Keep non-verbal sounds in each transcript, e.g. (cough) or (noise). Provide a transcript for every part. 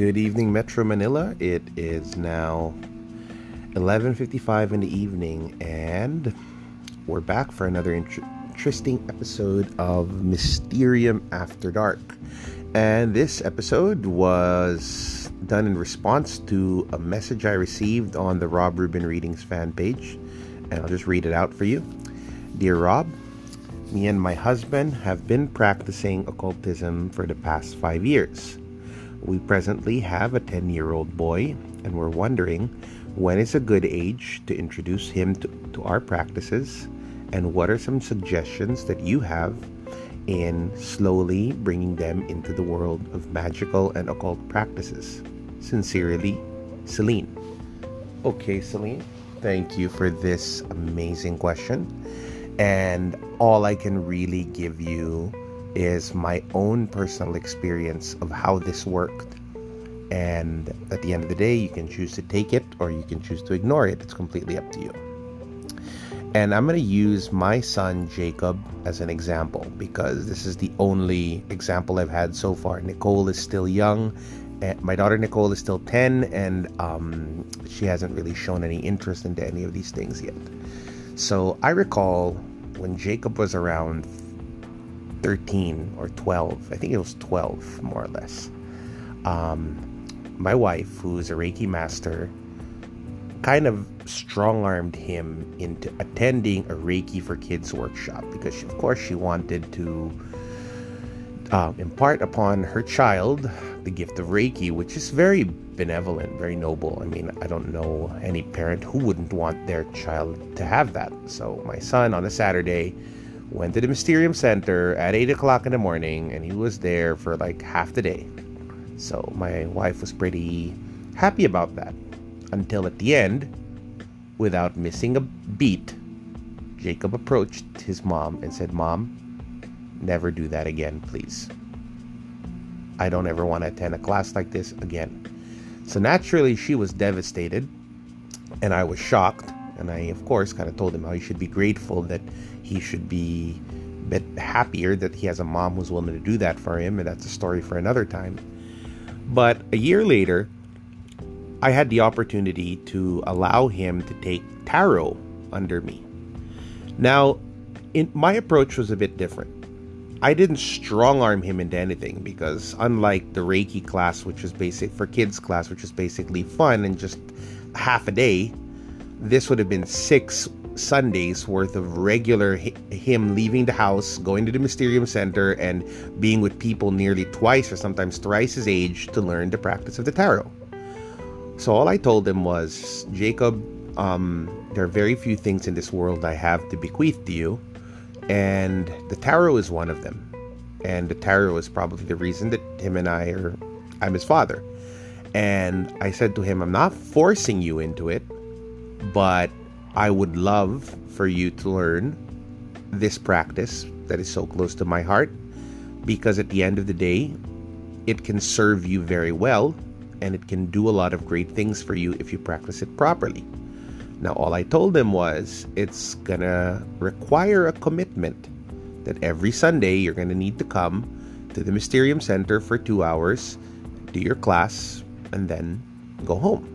Good evening, Metro Manila. It is now 11:55 in the evening, and we're back for another int- interesting episode of Mysterium After Dark. And this episode was done in response to a message I received on the Rob Rubin Readings fan page, and I'll just read it out for you. Dear Rob, me and my husband have been practicing occultism for the past five years. We presently have a 10 year old boy, and we're wondering when is a good age to introduce him to, to our practices, and what are some suggestions that you have in slowly bringing them into the world of magical and occult practices. Sincerely, Celine. Okay, Celine, thank you for this amazing question. And all I can really give you is my own personal experience of how this worked. And at the end of the day, you can choose to take it or you can choose to ignore it. It's completely up to you. And I'm going to use my son Jacob as an example because this is the only example I've had so far. Nicole is still young. And my daughter Nicole is still 10, and um, she hasn't really shown any interest into any of these things yet. So I recall when Jacob was around 13 or 12, I think it was 12 more or less. Um, my wife, who's a Reiki master, kind of strong armed him into attending a Reiki for Kids workshop because, she, of course, she wanted to uh, impart upon her child the gift of Reiki, which is very benevolent, very noble. I mean, I don't know any parent who wouldn't want their child to have that. So, my son on a Saturday went to the Mysterium Center at 8 o'clock in the morning and he was there for like half the day. So, my wife was pretty happy about that until at the end, without missing a beat, Jacob approached his mom and said, Mom, never do that again, please. I don't ever want to attend a class like this again. So naturally, she was devastated, and I was shocked. And I, of course, kind of told him how he should be grateful that he should be a bit happier that he has a mom who's willing to do that for him, and that's a story for another time. But a year later, I had the opportunity to allow him to take tarot under me. Now, in, my approach was a bit different. I didn't strong arm him into anything because, unlike the Reiki class, which is basic for kids class, which is basically fun and just half a day, this would have been six Sundays worth of regular him leaving the house, going to the Mysterium Center, and being with people nearly twice or sometimes thrice his age to learn the practice of the tarot. So all I told him was, Jacob, um, there are very few things in this world I have to bequeath to you and the tarot is one of them. And the tarot is probably the reason that him and I are, I'm his father. And I said to him, I'm not forcing you into it, but I would love for you to learn this practice that is so close to my heart because at the end of the day, it can serve you very well and it can do a lot of great things for you if you practice it properly. Now, all I told them was it's gonna require a commitment that every Sunday you're gonna need to come to the Mysterium Center for two hours, do your class, and then go home.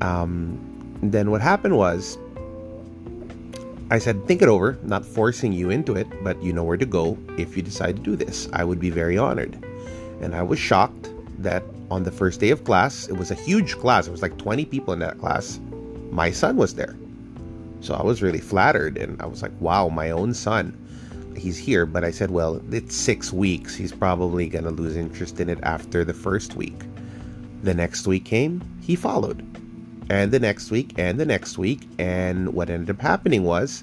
Um, then what happened was I said, think it over, not forcing you into it, but you know where to go if you decide to do this. I would be very honored. And I was shocked that on the first day of class, it was a huge class, it was like 20 people in that class my son was there. So I was really flattered and I was like, wow, my own son. He's here. But I said, well, it's six weeks. He's probably going to lose interest in it after the first week. The next week came, he followed. And the next week, and the next week. And what ended up happening was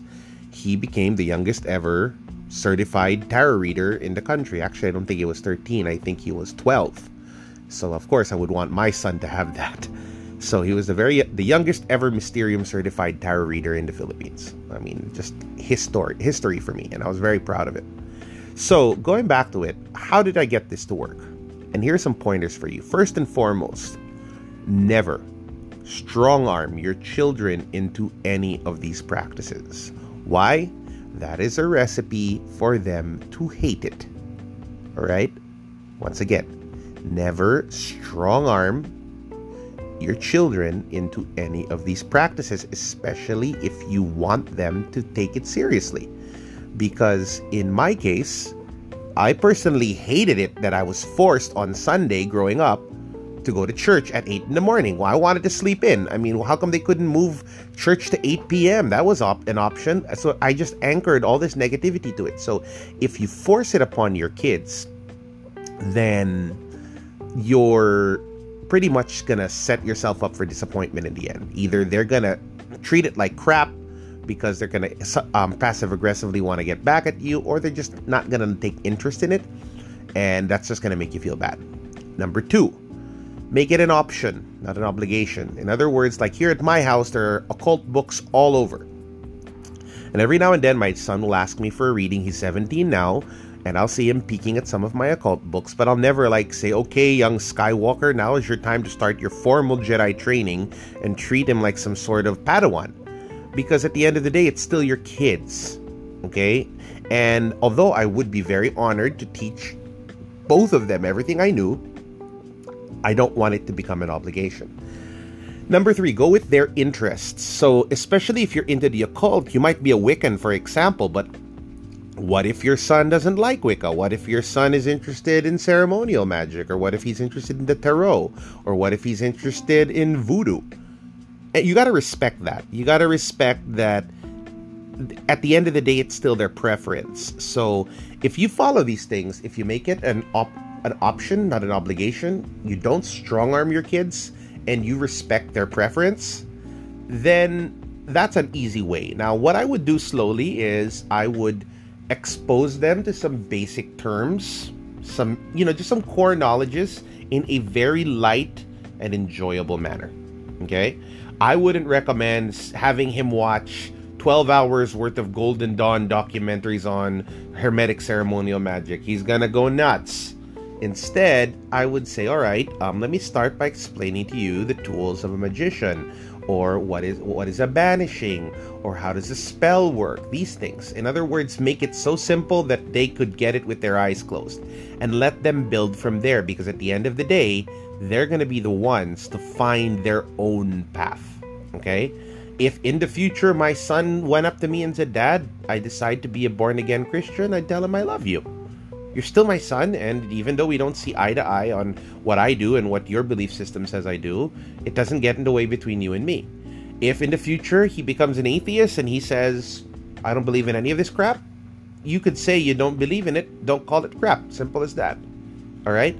he became the youngest ever certified tarot reader in the country. Actually, I don't think he was 13, I think he was 12. So, of course, I would want my son to have that. (laughs) So he was the very the youngest ever Mysterium certified tarot reader in the Philippines. I mean, just history history for me, and I was very proud of it. So going back to it, how did I get this to work? And here are some pointers for you. First and foremost, never strong arm your children into any of these practices. Why? That is a recipe for them to hate it. All right? Once again, never strong arm your children into any of these practices, especially if you want them to take it seriously. Because in my case, I personally hated it that I was forced on Sunday growing up to go to church at 8 in the morning. Well, I wanted to sleep in. I mean, how come they couldn't move church to 8 p.m.? That was op- an option. So I just anchored all this negativity to it. So if you force it upon your kids, then you're pretty much gonna set yourself up for disappointment in the end. Either they're gonna treat it like crap because they're gonna um, passive aggressively want to get back at you, or they're just not gonna take interest in it, and that's just gonna make you feel bad. Number two, make it an option, not an obligation. In other words, like here at my house, there are occult books all over. And every now and then, my son will ask me for a reading. He's 17 now, and I'll see him peeking at some of my occult books, but I'll never like say, okay, young Skywalker, now is your time to start your formal Jedi training and treat him like some sort of Padawan. Because at the end of the day, it's still your kids. Okay? And although I would be very honored to teach both of them everything I knew, I don't want it to become an obligation. Number three, go with their interests. So, especially if you're into the occult, you might be a Wiccan, for example, but what if your son doesn't like Wicca? What if your son is interested in ceremonial magic? Or what if he's interested in the tarot? Or what if he's interested in voodoo? You got to respect that. You got to respect that at the end of the day, it's still their preference. So if you follow these things, if you make it an, op- an option, not an obligation, you don't strong arm your kids, and you respect their preference, then that's an easy way. Now, what I would do slowly is I would expose them to some basic terms, some, you know, just some core knowledges in a very light and enjoyable manner. Okay? I wouldn't recommend having him watch 12 hours worth of Golden Dawn documentaries on Hermetic ceremonial magic. He's gonna go nuts. Instead, I would say, all right, um, let me start by explaining to you the tools of a magician or what is what is a banishing or how does a spell work these things. In other words make it so simple that they could get it with their eyes closed and let them build from there because at the end of the day they're going to be the ones to find their own path okay? If in the future my son went up to me and said dad i decide to be a born again christian i'd tell him i love you you're still my son, and even though we don't see eye to eye on what I do and what your belief system says I do, it doesn't get in the way between you and me. If in the future he becomes an atheist and he says, I don't believe in any of this crap, you could say you don't believe in it, don't call it crap. Simple as that. Alright?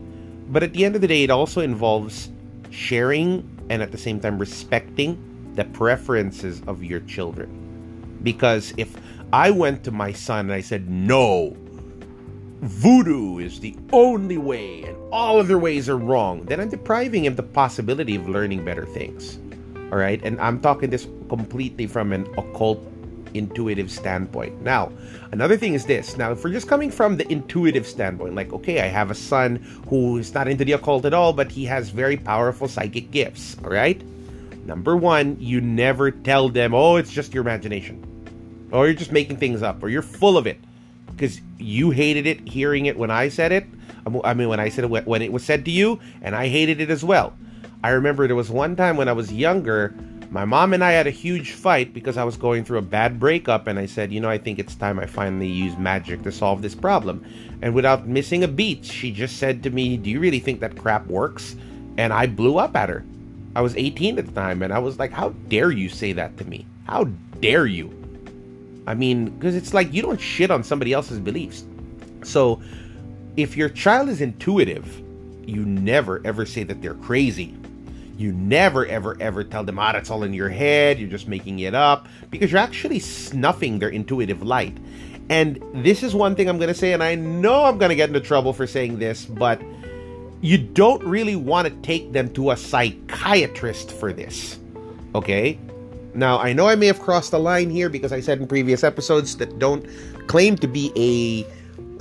But at the end of the day, it also involves sharing and at the same time respecting the preferences of your children. Because if I went to my son and I said, no, voodoo is the only way and all other ways are wrong, then I'm depriving him the possibility of learning better things. All right, and I'm talking this completely from an occult intuitive standpoint. Now, another thing is this. Now, if we're just coming from the intuitive standpoint, like, okay, I have a son who is not into the occult at all, but he has very powerful psychic gifts. All right, number one, you never tell them, oh, it's just your imagination, or you're just making things up, or you're full of it because you hated it hearing it when I said it. Um, I mean, when I said it when it was said to you, and I hated it as well. I remember there was one time when I was younger, my mom and I had a huge fight because I was going through a bad breakup, and I said, you know, I think it's time I finally use magic to solve this problem. And without missing a beat, she just said to me, Do you really think that crap works? And I blew up at her. I was 18 at the time, and I was like, How dare you say that to me? How dare you? I mean, because it's like you don't shit on somebody else's beliefs. So if your child is intuitive, you never ever say that they're crazy. You never ever ever tell them, ah, that's all in your head, you're just making it up, because you're actually snuffing their intuitive light. And this is one thing I'm going to say, and I know I'm going to get into trouble for saying this, but you don't really want to take them to a psychiatrist for this. Okay? Now, I know I may have crossed the line here because I said in previous episodes that don't claim to be a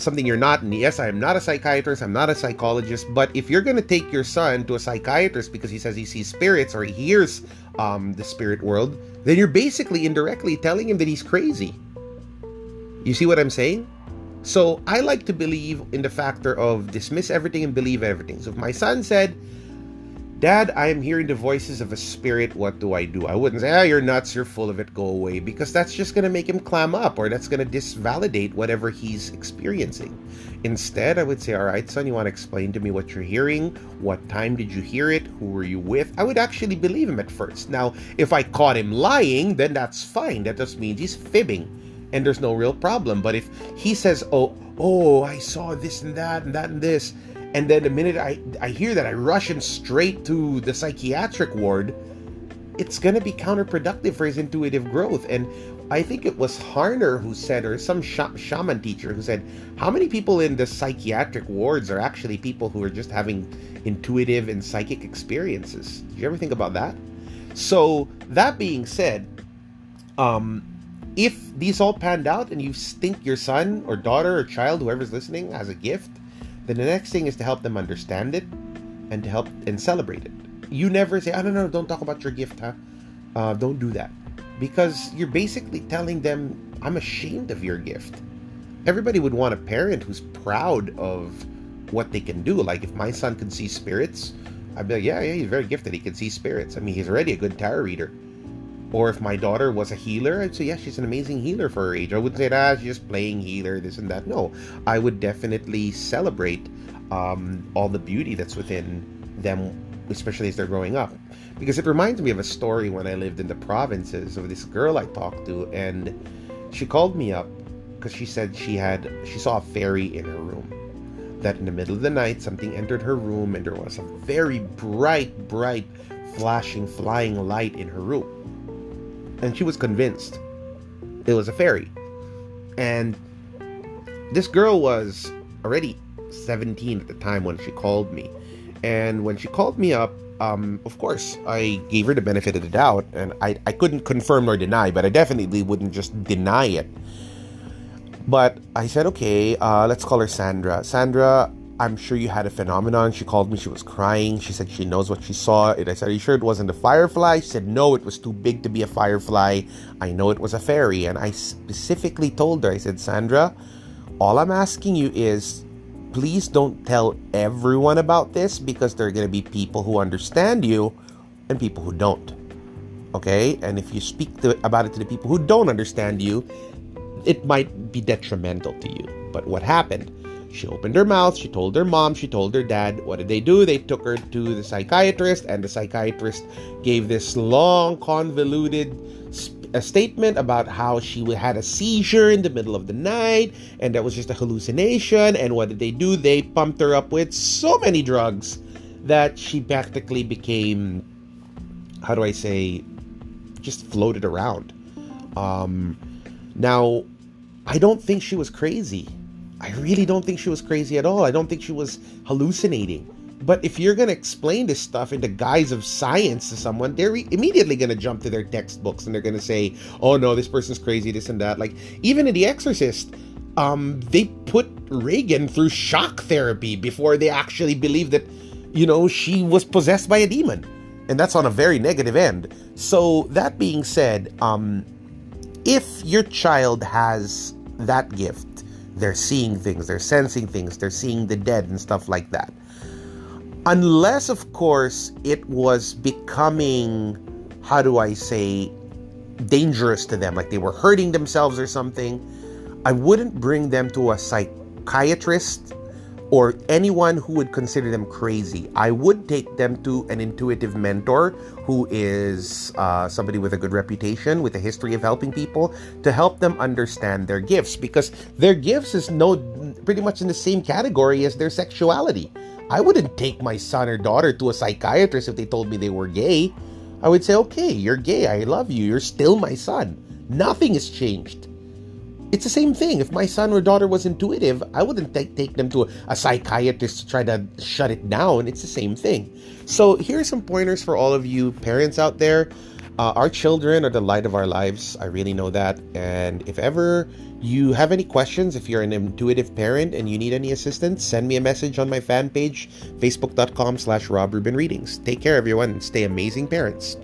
something you're not. And yes, I am not a psychiatrist, I'm not a psychologist, but if you're going to take your son to a psychiatrist because he says he sees spirits or he hears um, the spirit world, then you're basically indirectly telling him that he's crazy. You see what I'm saying? So I like to believe in the factor of dismiss everything and believe everything. So if my son said, Dad, I am hearing the voices of a spirit. What do I do? I wouldn't say, ah, you're nuts, you're full of it, go away, because that's just going to make him clam up or that's going to disvalidate whatever he's experiencing. Instead, I would say, all right, son, you want to explain to me what you're hearing? What time did you hear it? Who were you with? I would actually believe him at first. Now, if I caught him lying, then that's fine. That just means he's fibbing and there's no real problem. But if he says, oh, oh, I saw this and that and that and this, and then the minute I, I hear that, I rush him straight to the psychiatric ward. It's going to be counterproductive for his intuitive growth. And I think it was Harner who said, or some sh- shaman teacher who said, how many people in the psychiatric wards are actually people who are just having intuitive and psychic experiences? Did you ever think about that? So, that being said, um, if these all panned out and you think your son or daughter or child, whoever's listening, has a gift, then the next thing is to help them understand it and to help and celebrate it. You never say, "I don't know, don't talk about your gift, huh?" Uh, don't do that because you're basically telling them, "I'm ashamed of your gift." Everybody would want a parent who's proud of what they can do. Like if my son can see spirits, I'd be like, "Yeah, yeah, he's very gifted. He can see spirits. I mean, he's already a good tarot reader." Or if my daughter was a healer, I'd say, yeah, she's an amazing healer for her age. I wouldn't say, ah, she's just playing healer, this and that. No, I would definitely celebrate um, all the beauty that's within them, especially as they're growing up. Because it reminds me of a story when I lived in the provinces of this girl I talked to, and she called me up because she said she had she saw a fairy in her room. That in the middle of the night, something entered her room, and there was a very bright, bright, flashing, flying light in her room and she was convinced it was a fairy. And this girl was already 17 at the time when she called me. And when she called me up, um, of course, I gave her the benefit of the doubt, and I, I couldn't confirm nor deny, but I definitely wouldn't just deny it. But I said, okay, uh, let's call her Sandra. Sandra, I'm sure you had a phenomenon. She called me. She was crying. She said she knows what she saw. And I said, Are you sure it wasn't a firefly? She said, No, it was too big to be a firefly. I know it was a fairy. And I specifically told her, I said, Sandra, all I'm asking you is please don't tell everyone about this because there are going to be people who understand you and people who don't. Okay? And if you speak to, about it to the people who don't understand you, it might be detrimental to you. But what happened? She opened her mouth, she told her mom, she told her dad. What did they do? They took her to the psychiatrist, and the psychiatrist gave this long, convoluted a statement about how she had a seizure in the middle of the night and that was just a hallucination. And what did they do? They pumped her up with so many drugs that she practically became, how do I say, just floated around. Um, now, I don't think she was crazy. I really don't think she was crazy at all. I don't think she was hallucinating. But if you're going to explain this stuff in the guise of science to someone, they're re- immediately going to jump to their textbooks and they're going to say, oh no, this person's crazy, this and that. Like, even in The Exorcist, um, they put Regan through shock therapy before they actually believed that, you know, she was possessed by a demon. And that's on a very negative end. So, that being said, um, if your child has that gift, they're seeing things, they're sensing things, they're seeing the dead and stuff like that. Unless, of course, it was becoming, how do I say, dangerous to them, like they were hurting themselves or something, I wouldn't bring them to a psychiatrist or anyone who would consider them crazy. I would take them to an intuitive mentor who is uh, somebody with a good reputation, with a history of helping people, to help them understand their gifts because their gifts is no pretty much in the same category as their sexuality. I wouldn't take my son or daughter to a psychiatrist if they told me they were gay. I would say, okay, you're gay. I love you. You're still my son. Nothing has changed. It's the same thing. If my son or daughter was intuitive, I wouldn't take, take them to a, a psychiatrist to try to shut it down. It's the same thing. So, here are some pointers for all of you parents out there. Uh, our children are the light of our lives. I really know that. And if ever you have any questions, if you're an intuitive parent and you need any assistance, send me a message on my fan page, facebook.com slash Rob Rubin Readings. Take care, everyone, stay amazing parents.